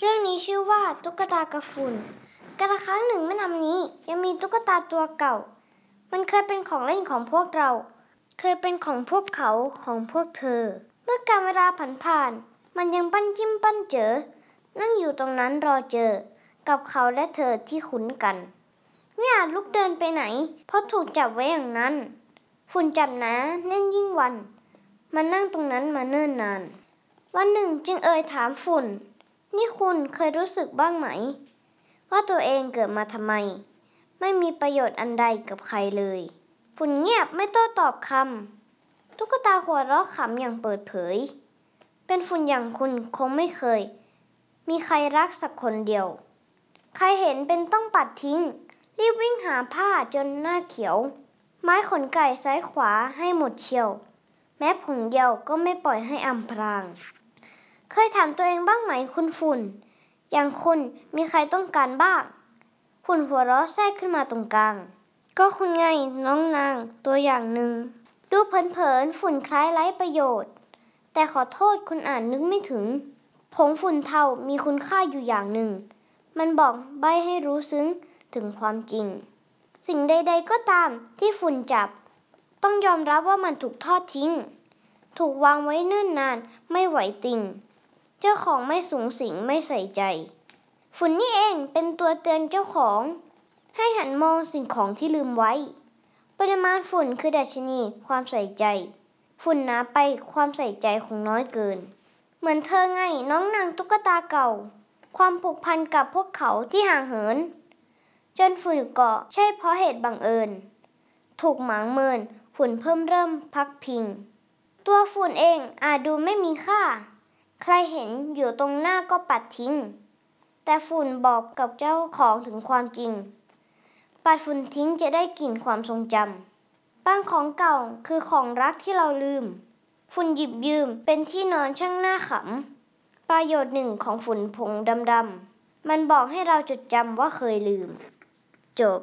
เรื่องนี้ชื่อว่าตุ๊กตากับฝุ่นกาละครั้งหนึ่งเมื่อนานนี้ยังมีตุ๊กตาตัวเก่า มันเคยเป็นของเล่นของพวกเรา เคยเป็นของพวกเขาของพวกเธอ เมื่อการเวลาผ่านผ่าน มันยังปั้นจิ้มปั้นเจอ นั่งอยู่ตรงนั้นรอเจอ กับเขาและเธอที่คุ้นกันไม่อาจลุกเดินไปไหน เพราะถูกจับไว้อย่างนั้น ฝุ่นจับหนาแน่นยิ่งวัน มันนั่งตรงนั้นมาเนิ่นนาน วันหนึ่งจึงเอ่ยถามฝุ่น นี่คุณเคยรู้สึกบ้างไหม ว่าตัวเองเกิดมาทำไม ไม่มีประโยชน์อันใดกับใครเลยฝุ่นเงียบไม่โต้ตอบคำตุ๊กตาหัวเราะขำอย่างเปิดเผย เป็นฝุ่นอย่างคุณคงไม่เคย มีใครรักสักคนเดียว ใครเห็นเป็นต้องปัดทิ้ง รีบวิ่งหาผ้าจนหน้าเขียว ไม้ขนไก่ซ้ายขวาให้หมดเชียว แม้ผงเดียวก็ไม่ปล่อยให้อำพราง เคยถามตัวเองบ้างไหมคุณฝุ่น อย่างคุณมีใครต้องการบ้าง ฝุ่นหัวเราะแทรกขึ้นมาตรงกลาง ก็คุณไงน้องนางตัวอย่างหนึ่ง ดูเผินๆฝุ่นคล้ายไร้ประโยชน์ แต่ขอโทษคุณอ่านนึกไม่ถึง ผงฝุ่นเทามีคุณค่าอยู่อย่างหนึ่ง มันบอกใบให้รู้ซึ้งถึงความจริง สิ่งใด ๆ ก็ตามที่ฝุ่นจับ ต้องยอมรับว่ามันถูกทอดทิ้ง ถูกวางไว้เนิ่นนานไม่ไหวติ่ง เจ้าของไม่สูงสิงไม่ใส่ใจ ฝุ่นนี่เองเป็นตัวเตือนเจ้าของ ให้หันมองสิ่งของที่ลืมไว้ ปริมาณฝุ่นคือดัชนีความใส่ใจ ฝุ่นหนาไปความใส่ใจคงน้อยเกิน เหมือนเธอไงน้องนางตุ๊กตาเก่า ความผูกพันกับพวกเขาที่ห่างเหิน จนฝุ่นเกาะใช่เพราะเหตุบังเอิญ ถูกหมางเมินฝุ่นเพิ่มเริ่มพักพิง ตัวฝุ่นเองอาจดูไม่มีค่า นอยู่ตรงหน้าก็ปัดทิ้ง แต่ฝุ่นบอกกับเจ้าของถึงความจริง ปัดฝุ่นทิ้งจะได้กลิ่นความทรงจำบางของเก่าคือของรักที่เราลืม ฝุ่นหยิบยืมเป็นที่นอนช่างหน้าขำ ประโยชน์หนึ่งของฝุ่นผงดำๆมันบอกให้เราจดจำว่าเคยลืม จบ